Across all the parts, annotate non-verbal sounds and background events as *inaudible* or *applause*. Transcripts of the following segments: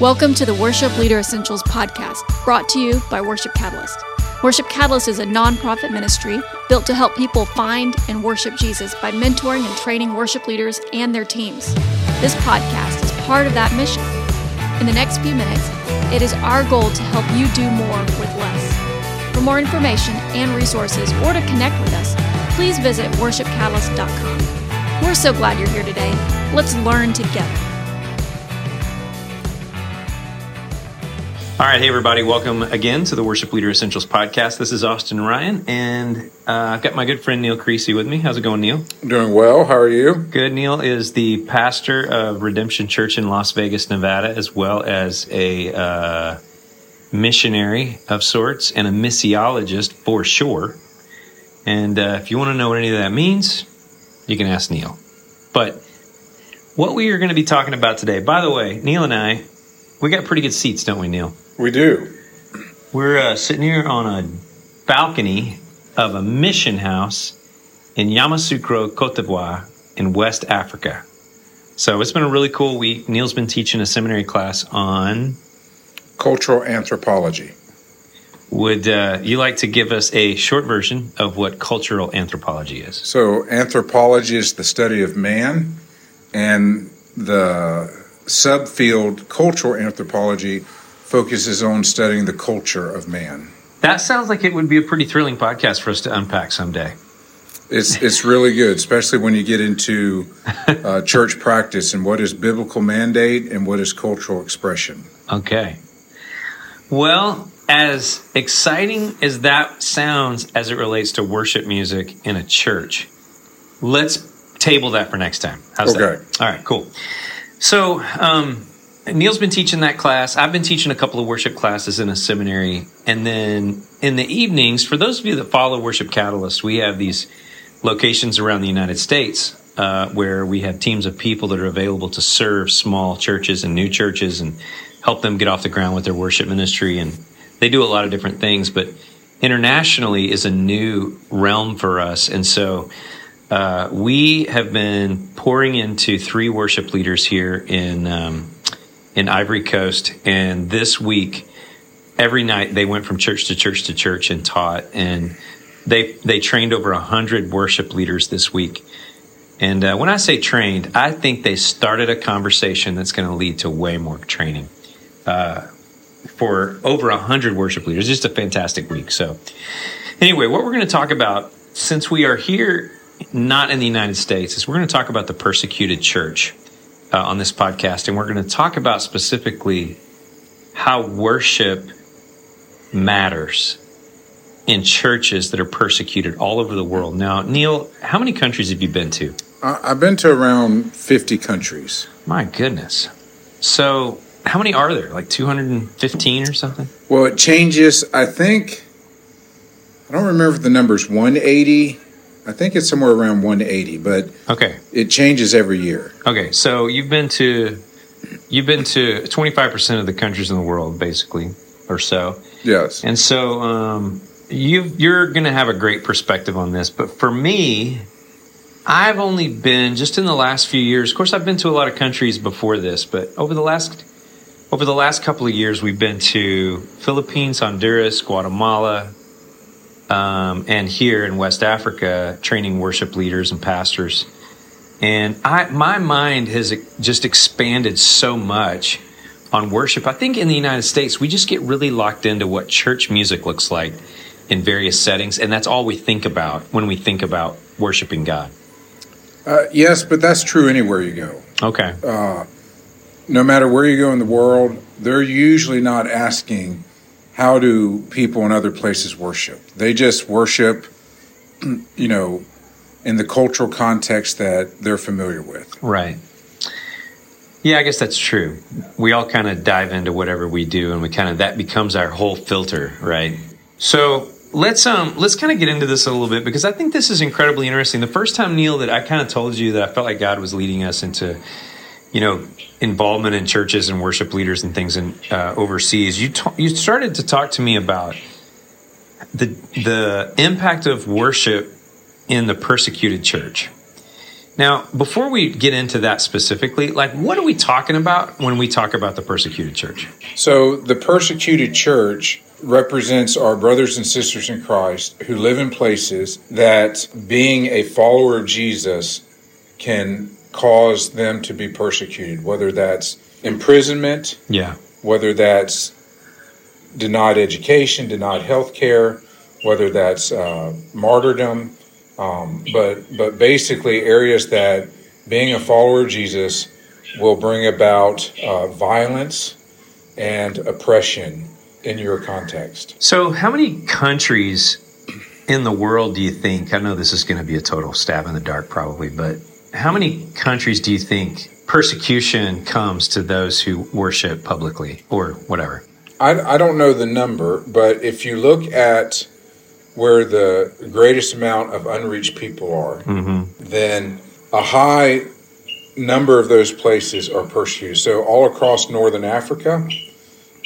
Welcome to the Worship Leader Essentials podcast, brought to you by Worship Catalyst. Worship Catalyst is a nonprofit ministry built to help people find and worship Jesus by mentoring and training worship leaders and their teams. This podcast is part of that mission. In the next few minutes, it is our goal to help you do more with less. For more information and resources or to connect with us, please visit worshipcatalyst.com. We're so glad you're here today. Let's learn together. All right, hey everybody, welcome again to the Worship Leader Essentials podcast. This is Austin Ryan, and uh, I've got my good friend Neal Creecy with me. How's it going, Neal? Doing well. How are you? Good. Neal is the pastor of Redemption Church in Las Vegas, Nevada, as well as a uh, missionary of sorts and a missiologist for sure. And uh, if you want to know what any of that means, you can ask Neal. But what we are going to be talking about today, by the way, Neal and I, we got pretty good seats, don't we, Neal? We do. We're uh, sitting here on a balcony of a mission house in Yamoussoukro, Cote d'Ivoire, in West Africa. So it's been a really cool week. Neal's been teaching a seminary class on. Cultural anthropology. Would uh, you like to give us a short version of what cultural anthropology is? So, anthropology is the study of man, and the subfield cultural anthropology focuses on studying the culture of man. That sounds like it would be a pretty thrilling podcast for us to unpack someday. It's it's really good, especially when you get into *laughs* uh, church practice and what is biblical mandate and what is cultural expression. Okay. Well, as exciting as that sounds as it relates to worship music in a church, let's table that for next time. How's Okay. that? All right, cool. So, um, Neal's been teaching that class. I've been teaching a couple of worship classes in a seminary. And then in the evenings, for those of you that follow Worship Catalyst, we have these locations around the United States uh, where we have teams of people that are available to serve small churches and new churches and help them get off the ground with their worship ministry. And they do a lot of different things, but internationally is a new realm for us. And so uh, we have been pouring into three worship leaders here in um, in Ivory Coast, and this week, every night they went from church to church to church and taught, and they they trained over a hundred worship leaders this week. And uh, when I say trained, I think they started a conversation that's going to lead to way more training uh, for over a hundred worship leaders. Just a fantastic week. So, anyway, what we're going to talk about since we are here, not in the United States, is we're going to talk about the persecuted church uh, on this podcast, and we're going to talk about specifically how worship matters in churches that are persecuted all over the world. Now, Neal, how many countries have you been to? I've been to around fifty countries. My goodness. So, how many are there? Like 215 or something? Well, it changes. I think I don't remember if the number's one eighty. I think it's somewhere around one eighty, but Okay. it changes every year. Okay. So, you've been to you've been to 25% of the countries in the world basically or so. Yes. And so um, you you're going to have a great perspective on this. But for me, I've only been just in the last few years. Of course, I've been to a lot of countries before this, but over the last over the last couple of years, we've been to Philippines, Honduras, Guatemala, um, and here in West Africa, training worship leaders and pastors. And I, my mind has just expanded so much on worship. I think in the United States, we just get really locked into what church music looks like in various settings, and that's all we think about when we think about worshiping God. Uh, yes, but that's true anywhere you go. Okay. No matter where you go in the world, they're usually not asking how do people in other places worship. They just worship, *clears throat* you know, in the cultural context that they're familiar with. Right. Yeah, I guess that's true. We all kind of dive into whatever we do, and we kind of that becomes our whole filter, right? So let's um let's kind of get into this a little bit because I think this is incredibly interesting. The first time Neal that I kind of told you that I felt like God was leading us into, you know, involvement in churches and worship leaders and things in uh, overseas. You ta- you started to talk to me about the the impact of worship in the persecuted church. Now, before we get into that specifically, like what are we talking about when we talk about the persecuted church? So, the persecuted church represents our brothers and sisters in Christ who live in places that being a follower of Jesus can cause them to be persecuted, whether that's imprisonment, Yeah. whether that's denied education, denied health care, whether that's uh, martyrdom, um, but but basically areas that being a follower of Jesus will bring about uh, violence and oppression in your context. So, how many countries in the world do you think? I know this is going to be a total stab in the dark, probably, but how many countries do you think persecution comes to those who worship publicly or whatever? I, I don't know the number, but if you look at where the greatest amount of unreached people are, then a high number of those places are persecuted. So, all across northern Africa,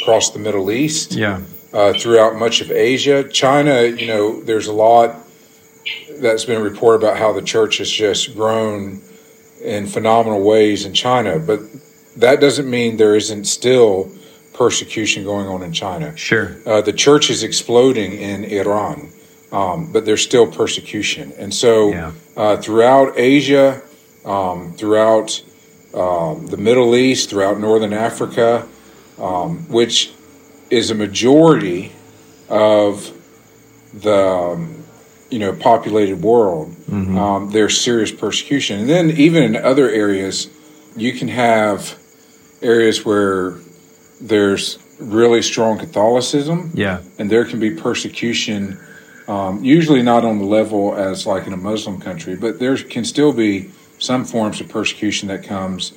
across the Middle East, Yeah. uh, throughout much of Asia. China, you know, there's a lot that's been reported about how the church has just grown in phenomenal ways in China, but that doesn't mean there isn't still persecution going on in China. Sure. Uh, the church is exploding in Iran, um, but there's still persecution. And so Yeah. uh, throughout Asia, um, throughout um, the Middle East, throughout Northern Africa, um, which is a majority of the um, you know populated world, um, there's serious persecution. And then even in other areas, you can have areas where there's really strong Catholicism, Yeah. and there can be persecution. Um, usually not on the level as like in a Muslim country, but there can still be some forms of persecution that comes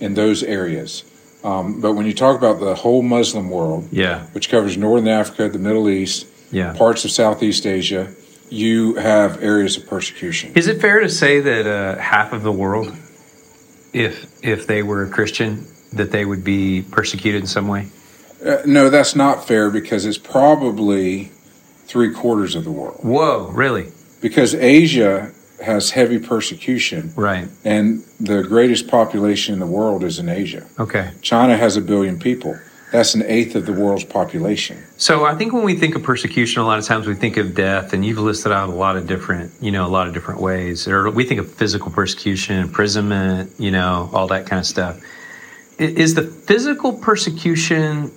in those areas. Um, but when you talk about the whole Muslim world, Yeah. which covers Northern Africa, the Middle East, Yeah. parts of Southeast Asia, you have areas of persecution. Is it fair to say that uh, half of the world, if if they were a Christian, that they would be persecuted in some way? Uh, no, that's not fair because it's probably three quarters of the world. Whoa, really? Because Asia has heavy persecution, Right. and the greatest population in the world is in Asia. Okay. China has a billion people. That's an eighth of the world's population. So I think when we think of persecution, a lot of times we think of death, and you've listed out a lot of different, you know, a lot of different ways. Or we think of physical persecution, imprisonment, you know, all that kind of stuff. Is the physical persecution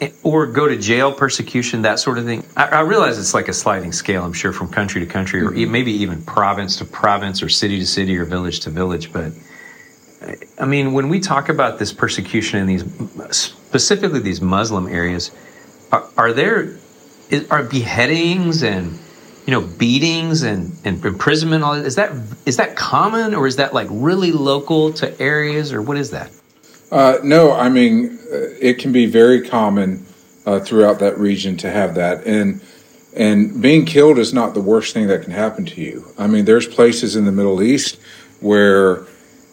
eh, or go to jail persecution that sort of thing? I, I realize it's like a sliding scale. I'm sure from country to country, or e- maybe even province to province, or city to city, or village to village, but. I mean, when we talk about this persecution in these, specifically these Muslim areas, are, are there is, are beheadings and you know beatings and, and imprisonment? All is that is that common or is that like really local to areas or what is that? Uh, no, I mean, uh, it can be very common uh, throughout that region to have that. And and being killed is not the worst thing that can happen to you. I mean, there's places in the Middle East where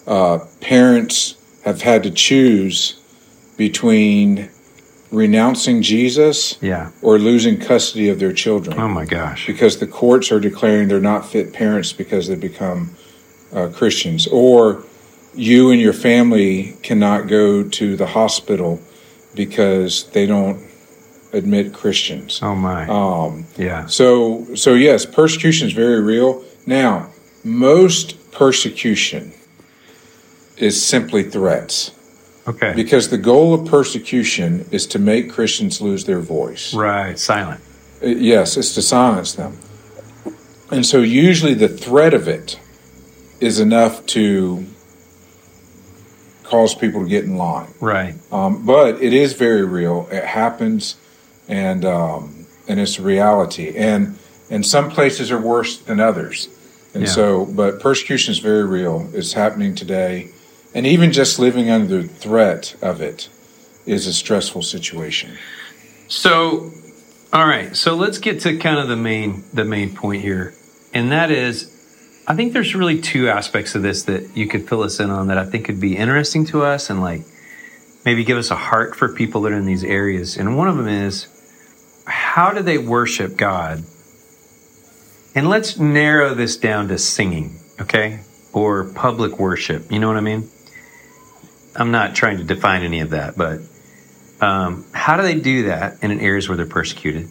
uh, parents have had to choose between renouncing Jesus Yeah. or losing custody of their children Oh my gosh. because the courts are declaring they're not fit parents because they become uh, Christians, or you and your family cannot go to the hospital because they don't admit Christians. Oh my. Um, Yeah. so, so yes, persecution is very real. Now, most persecution is simply threats Okay. because the goal of persecution is to make Christians lose their voice. Right. Silent. Uh, Yes, it's to silence them. And so usually the threat of it is enough to cause people to get in line. Right. Um, but it is very real. It happens, and um, and it's a reality. And and some places are worse than others. And Yeah. so, but persecution is very real. It's happening today, and even just living under the threat of it is a stressful situation. So, all right. So let's get to kind of the main the main point here, and that is, I think there's really two aspects of this that you could fill us in on that I think could be interesting to us and like maybe give us a heart for people that are in these areas. And one of them is, how do they worship God? And let's narrow this down to singing. Okay, or public worship. You know what I mean? I'm not trying to define any of that, but um, how do they do that in areas where they're persecuted?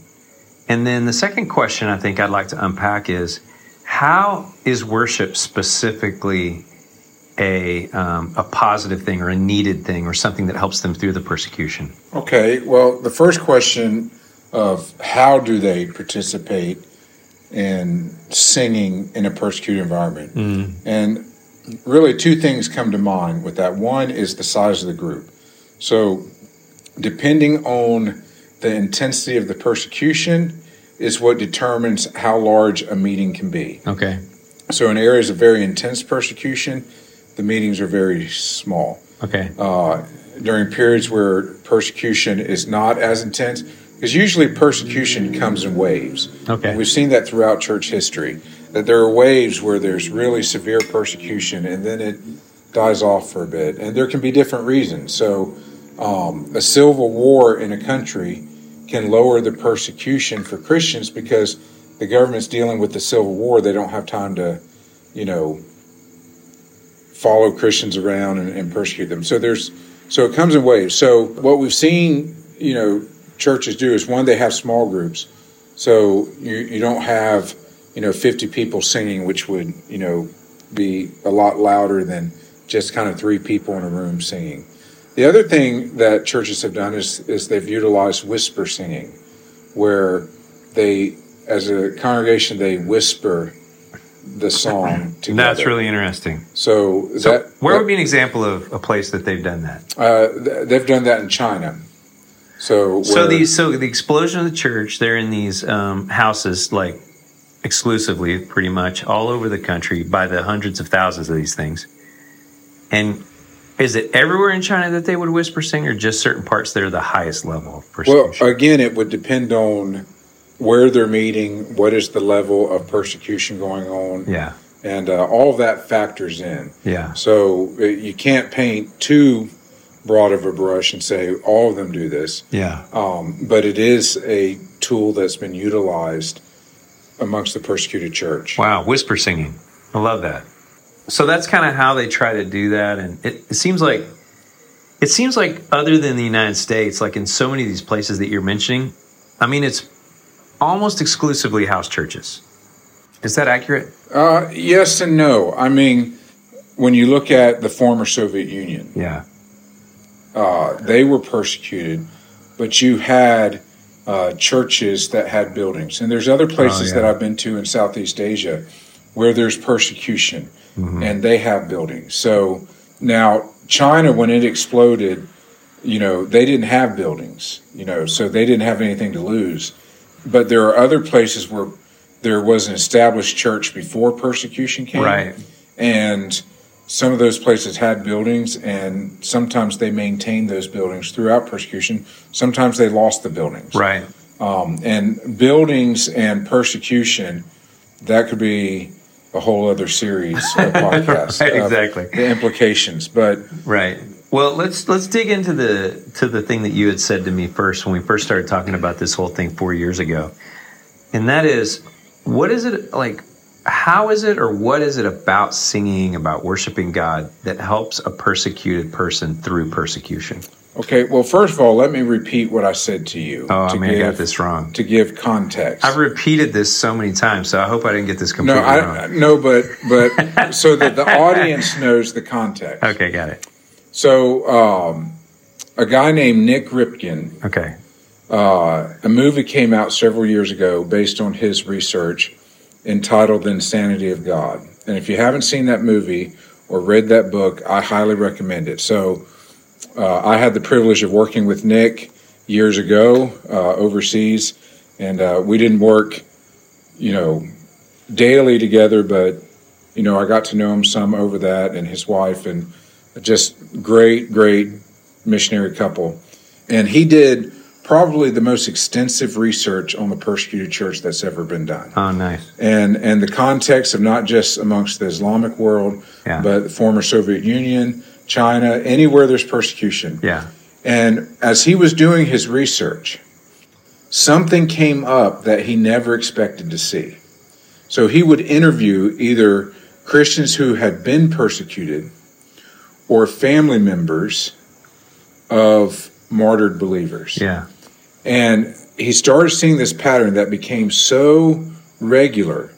And then the second question I think I'd like to unpack is how is worship specifically a, um, a positive thing or a needed thing or something that helps them through the persecution? Okay, well, the first question of how do they participate in singing in a persecuted environment? Mm. And really, two things come to mind with that. One is the size of the group. So, depending on the intensity of the persecution, is what determines how large a meeting can be. Okay. So, in areas of very intense persecution, the meetings are very small. Okay. Uh, during periods where persecution is not as intense, because usually persecution comes in waves. Okay. We've seen that throughout church history, that there are waves where there's really severe persecution and then it dies off for a bit. And there can be different reasons. So, um, a civil war in a country can lower the persecution for Christians because the government's dealing with the civil war. They don't have time to, you know, follow Christians around and, and persecute them. So there's so it comes in waves. So what we've seen, you know, churches do is one they have small groups. So you you don't have you know 50 people singing, which would you know be a lot louder than just kind of three people in a room singing. The other thing that churches have done is is they've utilized whisper singing, where they as a congregation they whisper the song together. That's really interesting. So, So, that where that- would be an example of a place that they've done that? uh, they've done that in China. So, So these, so the explosion of the church, they're in these um, houses, like exclusively, pretty much all over the country, by the hundreds of thousands of these things. And is it everywhere in China that they would whisper sing, or just certain parts that are the highest level of persecution? well, again, it would depend on where they're meeting, what is the level of persecution going on, yeah, and uh, all of that factors in. yeah, So uh, you can't paint too broad of a brush and say all of them do this, yeah. um, but it is a tool that's been utilized amongst the persecuted church. Wow, whisper singing. I love that. So that's kind of how they try to do that, and it, it seems like it seems like other than the United States, like in so many of these places that you're mentioning, I mean, it's almost exclusively house churches. Is that accurate? Uh, yes and no. I mean, when you look at the former Soviet Union, Yeah. uh, they were persecuted, but you had uh, churches that had buildings. And there's other places Oh, yeah. that I've been to in Southeast Asia where there's persecution Mm-hmm. and they have buildings. So now, China, when it exploded, you know, they didn't have buildings, you know, so they didn't have anything to lose. But there are other places where there was an established church before persecution came. Right. And some of those places had buildings, and sometimes they maintained those buildings throughout persecution. Sometimes they lost the buildings. Right. Um, and buildings and persecution, that could be a whole other series of *laughs* podcasts. Right, exactly. The implications. But Right. Well, let's let's dig into the to the thing that you had said to me first when we first started talking about this whole thing 4 years ago. And that is what is it like how is it or what is it about singing about worshiping God that helps a persecuted person through persecution? okay, well, first of all, let me repeat what I said to you. Oh, I to mean, I got give- this wrong. To give context. I've repeated this so many times, so I hope I didn't get this no, completely I wrong. no, but but *laughs* so that the audience knows the context. Okay, got it. So, um, a guy named Nik Ripken, Okay. uh, a movie came out several years ago based on his research entitled The Insanity of God. And if you haven't seen that movie or read that book, I highly recommend it. So, uh, I had the privilege of working with Nik years ago uh, overseas, and uh, we didn't work, you know, daily together, but you know, I got to know him some over that and his wife, and just great, great missionary couple. And he did probably the most extensive research on the persecuted church that's ever been done. Oh, nice. And and the context of not just amongst the Islamic world, Yeah. but the former Soviet Union, China, anywhere there's persecution. Yeah. And as he was doing his research, something came up that he never expected to see. So he would interview either Christians who had been persecuted or family members of martyred believers. Yeah. And he started seeing this pattern that became so regular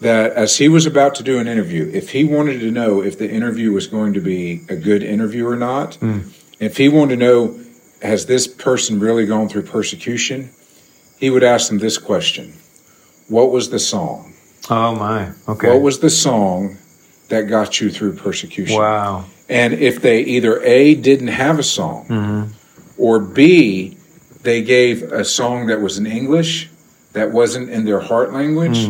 that as he was about to do an interview, if he wanted to know if the interview was going to be a good interview or not, hmm. if he wanted to know, has this person really gone through persecution? He would ask them this question What was the song? Oh my. Okay. What was the song that got you through persecution? wow. And if they either A, didn't have a song, mm-hmm. Or B, they gave a song that was in English that wasn't in their heart language,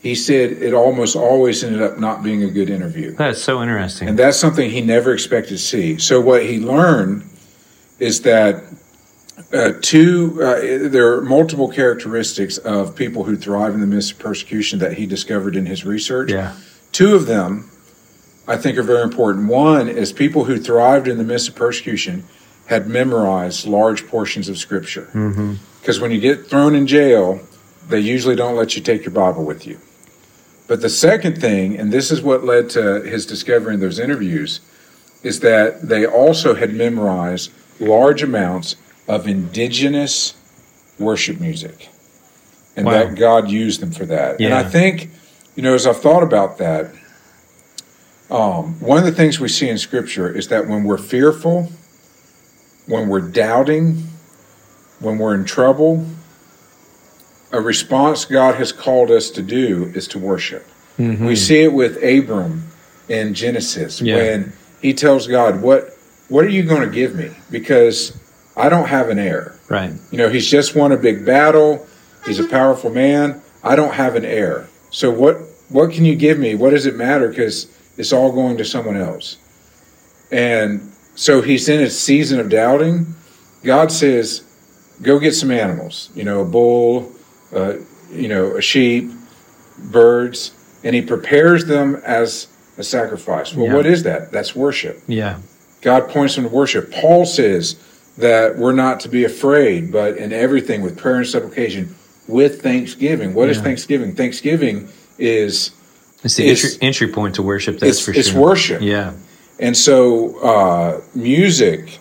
he said it almost always ended up not being a good interview. That's so interesting. And that's something he never expected to see. So what he learned is that uh, two, uh, there are multiple characteristics of people who thrive in the midst of persecution that he discovered in his research. yeah. Two of them, I think, are very important. One is people who thrived in the midst of persecution had memorized large portions of Scripture. Because when you get thrown in jail, they usually don't let you take your Bible with you. But the second thing, and this is what led to his discovery in those interviews, is that they also had memorized large amounts of indigenous worship music. And Wow. that God used them for that. And I think, you know, as I've thought about that, um, one of the things we see in Scripture is that when we're fearful, when we're doubting, when we're in trouble, a response God has called us to do is to worship. Mm-hmm. We see it with Abram in Genesis Yeah. when he tells God, "What what are you going to give me? Because I don't have an heir. Right. You know, he's just won a big battle. He's a powerful man. I don't have an heir. So what what can you give me? What does it matter? Because it's all going to someone else. And so he's in a season of doubting. God says, "Go get some animals. You know, a bull, uh, you know, a sheep, birds." And he prepares them as a sacrifice. Well, Yeah. what is that? That's worship. Yeah. God points them to worship. Paul says that we're not to be afraid, but in everything with prayer and supplication, with thanksgiving. What is Yeah. Thanksgiving? Thanksgiving is, It's the It's- entry, entry point to worship. That's it's, for sure. it's worship. Yeah. And so uh, music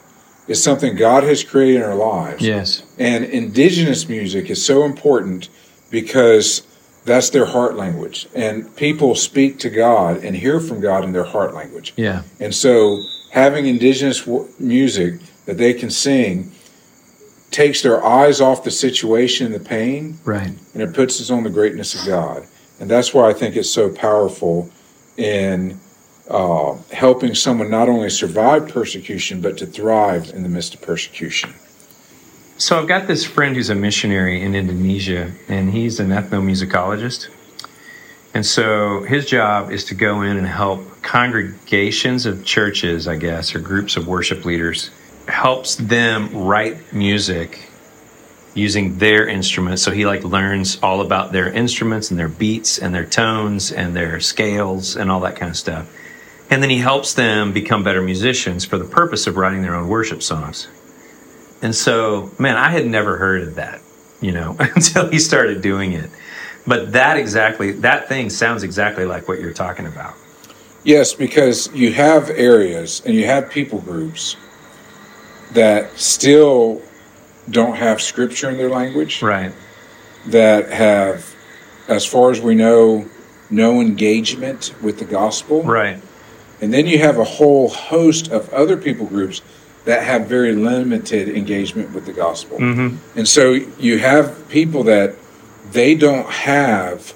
is something God has created in our lives. Yes. And indigenous music is so important because that's their heart language. And people speak to God and hear from God in their heart language. Yeah. And so having indigenous w- music that they can sing takes their eyes off the situation and the pain Right. and it puts us on the greatness of God. And that's why I think it's so powerful in uh, helping someone not only survive persecution, but to thrive in the midst of persecution. So I've got this friend who's a missionary in Indonesia, and he's an ethnomusicologist. And so his job is to go in and help congregations of churches, I guess, or groups of worship leaders, helps them write music using their instruments. So he like learns all about their instruments and their beats and their tones and their scales and all that kind of stuff. And then he helps them become better musicians for the purpose of writing their own worship songs. And so, man, I had never heard of that, you know, *laughs* until he started doing it. But that exactly, that thing sounds exactly like what you're talking about. Yes, because you have areas and you have people groups that still don't have scripture in their language, Right. that have, as far as we know, no engagement with the gospel. Right. And then you have a whole host of other people groups that have very limited engagement with the gospel. hmm And so you have people that they don't have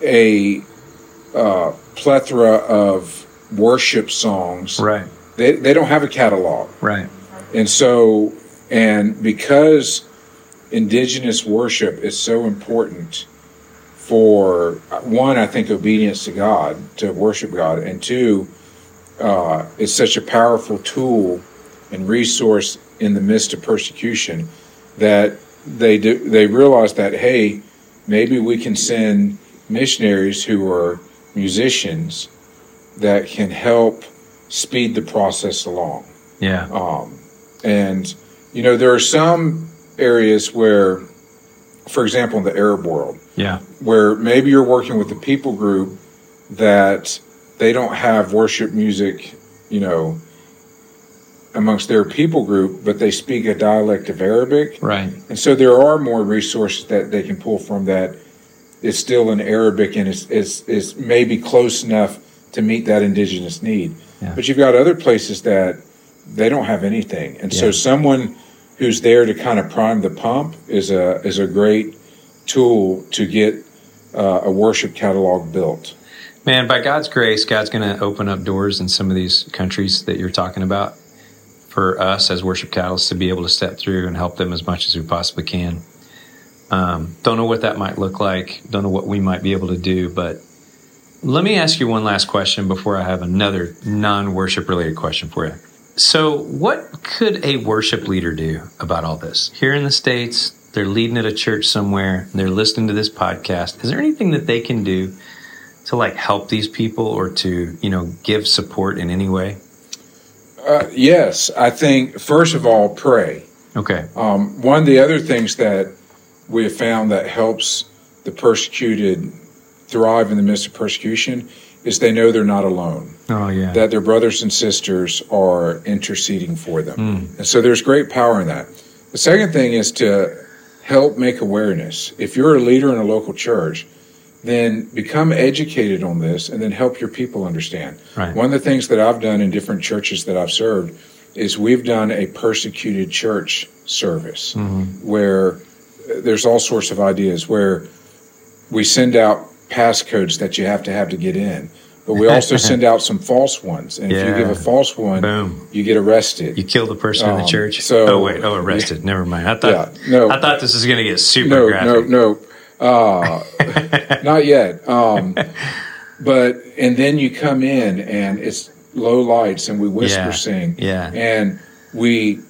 a uh, plethora of worship songs. Right. They, they don't have a catalog. Right. And so, and because indigenous worship is so important for one, I think obedience to God, to worship God, and two, uh, it's such a powerful tool and resource in the midst of persecution that they do, they realize that hey, maybe we can send missionaries who are musicians that can help speed the process along. Yeah. Um, and, you know, there are some areas where, for example, in the Arab world, Yeah. where maybe you're working with a people group that they don't have worship music, you know, amongst their people group, but they speak a dialect of Arabic. Right. And so there are more resources that they can pull from that is still in Arabic and is, is, is maybe close enough to meet that indigenous need. Yeah. But you've got other places that they don't have anything. And so Yeah. someone who's there to kind of prime the pump is a, is a great tool to get uh, a worship catalog built. Man, by God's grace, God's going to open up doors in some of these countries that you're talking about for us as worship catalysts to be able to step through and help them as much as we possibly can. Um, don't know what that might look like. Don't know what we might be able to do, but let me ask you one last question before I have another non worship related question for you. So, what could a worship leader do about all this? Here in the States, they're leading at a church somewhere, they're listening to this podcast. Is there anything that they can do to like help these people or to, you know, give support in any way? Uh, yes, I think, first of all, pray. Okay. Um, one of the other things that we have found that helps the persecuted thrive in the midst of persecution is they know they're not alone, Oh, yeah. that their brothers and sisters are interceding for them. Mm. And so there's great power in that. The second thing is to help make awareness. If you're a leader in a local church, then become educated on this and then help your people understand. Right. One of the things that I've done in different churches that I've served is we've done a persecuted church service Mhm. where there's all sorts of ideas where we send out passcodes that you have to have to get in. But we also *laughs* send out some false ones. And if you give a false one, Boom. you get arrested. You kill the person in the Um, church. so- oh wait, oh arrested. *laughs* Never mind. I thought Yeah, no. I thought this was going to get super no, graphic. no, no. *laughs* Uh, not yet. Um, but and then you come in and it's low lights and we whisper Yeah, sing. yeah. And we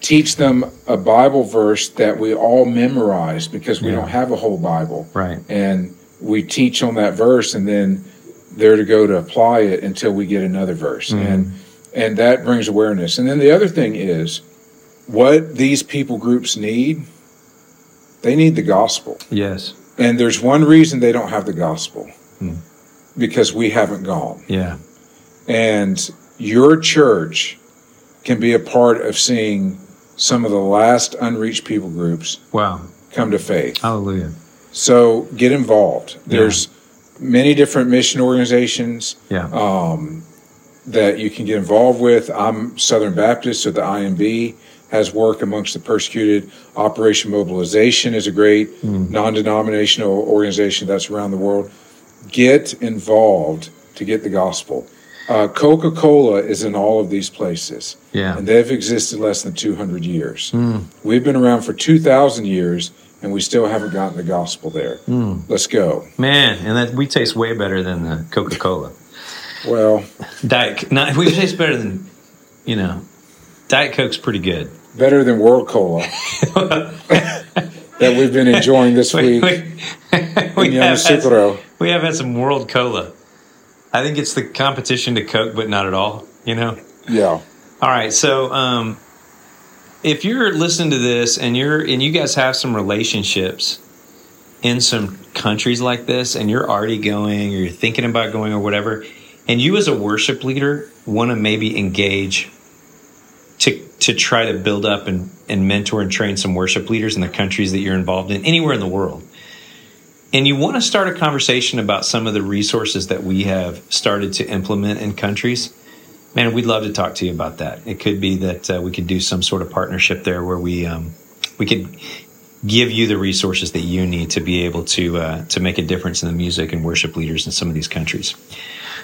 teach them a Bible verse that we all memorize because we Yeah. don't have a whole Bible. Right. And we teach on that verse and then they're to go to apply it until we get another verse. Mhm. And and that brings awareness. And then the other thing is what these people groups need, they need the gospel. Yes. And there's one reason they don't have the gospel. Hmm. Because we haven't gone. Yeah. And your church can be a part of seeing some of the last unreached people groups Wow. come to faith. Hallelujah. So get involved. There's many different mission organizations Yeah. um, that you can get involved with. I'm Southern Baptist, so the IMB has work amongst the persecuted. Operation Mobilization is a great Mm. non denominational organization that's around the world. Get involved to get the gospel. Uh, Coca Cola is in all of these places, Yeah. and they've existed less than 200 years. Mm. We've been around for 2,000 years, and we still haven't gotten the gospel there. Mm. Let's go. Man, and that we taste way better than the Coca Cola. Well, Diet. Not we taste better than you know. Diet Coke's pretty good. better than World Cola *laughs* that we've been enjoying this we, week. we, we have had, we have had some World Cola. I think it's the competition to Coke, but not at all. You know. Yeah. All right, so um, if you're listening to this and you're and you guys have some relationships in some countries like this, and you're already going or you're thinking about going or whatever, and you as a worship leader want to maybe engage to to try to build up and, and mentor and train some worship leaders in the countries that you're involved in, anywhere in the world. And you want to start a conversation about some of the resources that we have started to implement in countries Man, we'd love to talk to you about that. It could be that uh, we could do some sort of partnership there where we um, we could give you the resources that you need to be able to uh, to make a difference in the music and worship leaders in some of these countries.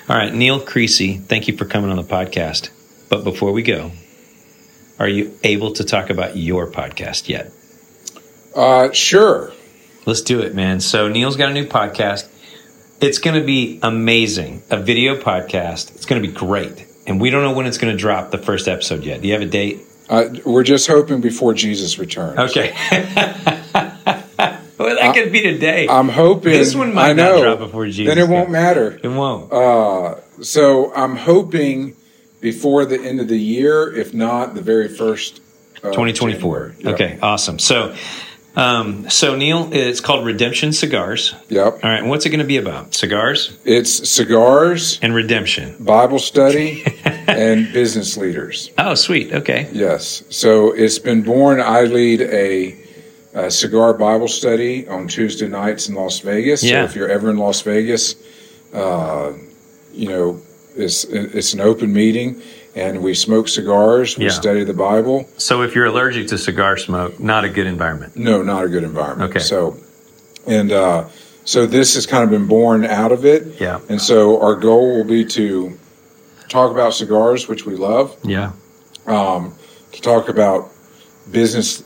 All right, Neal Creecy, thank you for coming on the podcast. But before we go, are you able to talk about your podcast yet? Uh, sure. Let's do it, man. So Neal's got a new podcast. It's going to be amazing. A video podcast. It's going to be great. And we don't know when it's going to drop the first episode yet. Do you have a date? Uh, we're just hoping before Jesus returns. Okay. *laughs* well, that could be today. I'm hoping. This one might I not know, drop before Jesus Then it won't matter. it won't. Uh, so I'm hoping before the end of the year, if not the very first. Uh, 2024. January. Yeah. Okay, awesome. So Um, so Neal, it's called Redemption Cigars. Yep. All right, and what's it going to be about? Cigars It's cigars, and redemption. Bible study, *laughs* and business leaders. Oh, sweet. Okay. Yes. So it's been born. I lead a, a cigar Bible study on Tuesday nights in Las Vegas. Yeah. So if you're ever in Las Vegas, uh, you know, it's it's an open meeting, and we smoke cigars. We Yeah. study the Bible. So if you're allergic to cigar smoke, not a good environment. No, not a good environment. Okay. So, and uh, so this has kind of been born out of it. Yeah. And so our goal will be to talk about cigars, which we love. Yeah. um, to talk about business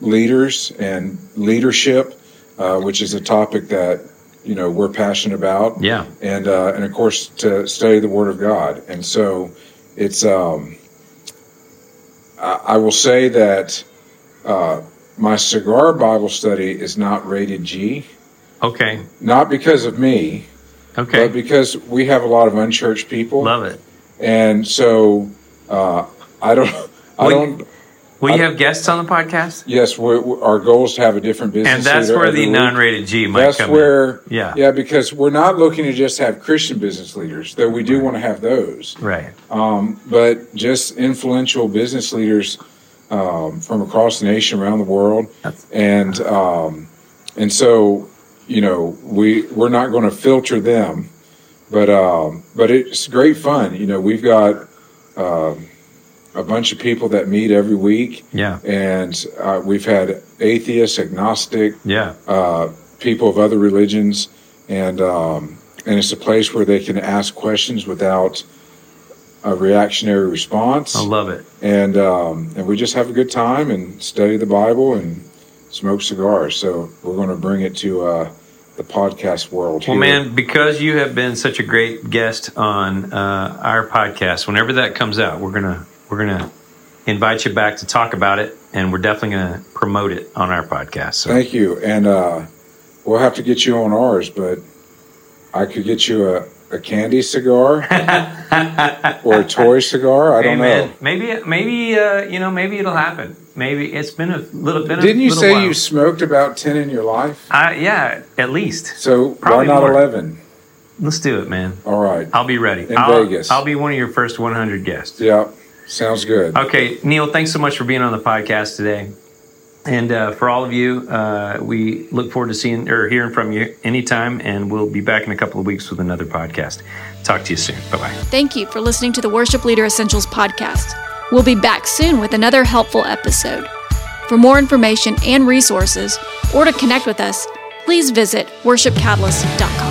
leaders and leadership, uh, which is a topic that you know we're passionate about, Yeah. and uh, and of course to study the Word of God. And so it's um, I, I will say that uh, my cigar Bible study is not rated G, Okay. not because of me, Okay. but because we have a lot of unchurched people, Love it. and so uh, I don't. I Well, don't. Will you have guests on the podcast? Yes, we we our goal is to have a different business. And that's leader where every the week. non-rated G might That's come where, in. Yeah. yeah, because we're not looking to just have Christian business leaders, though we do want to have those, Right. um, but just influential business leaders um, from across the nation, around the world, That's- and um, and so you know we we're not going to filter them, but um, but it's great fun. You know, we've got. Um, a bunch of people that meet every week, Yeah. and uh, we've had atheists, agnostic, Yeah. uh, people of other religions, and um, and it's a place where they can ask questions without a reactionary response, I love it. and um, and we just have a good time and study the Bible and smoke cigars. So we're going to bring it to uh, the podcast world. Well, here. man, because you have been such a great guest on uh, our podcast, whenever that comes out, we're gonna we're gonna invite you back to talk about it, and we're definitely gonna promote it on our podcast. So Thank you, and uh, we'll have to get you on ours, but I could get you a, a candy cigar *laughs* or a toy cigar. I don't man, know. maybe maybe uh, you know maybe it'll happen. Maybe it's been a little bit. Didn't you say while. you smoked about ten in your life? Uh, yeah, at least. So Probably why not more. eleven? Let's do it, man. All right. I'll be ready. In I'll, Vegas. I'll be one of your first 100 guests. Yeah, sounds good. Okay, Neal, thanks so much for being on the podcast today. And uh, for all of you, uh, we look forward to seeing or hearing from you anytime, and we'll be back in a couple of weeks with another podcast. Talk to you soon. Bye bye. Thank you for listening to the Worship Leader Essentials podcast. We'll be back soon with another helpful episode. For more information and resources, or to connect with us, please visit worshipcatalyst.com.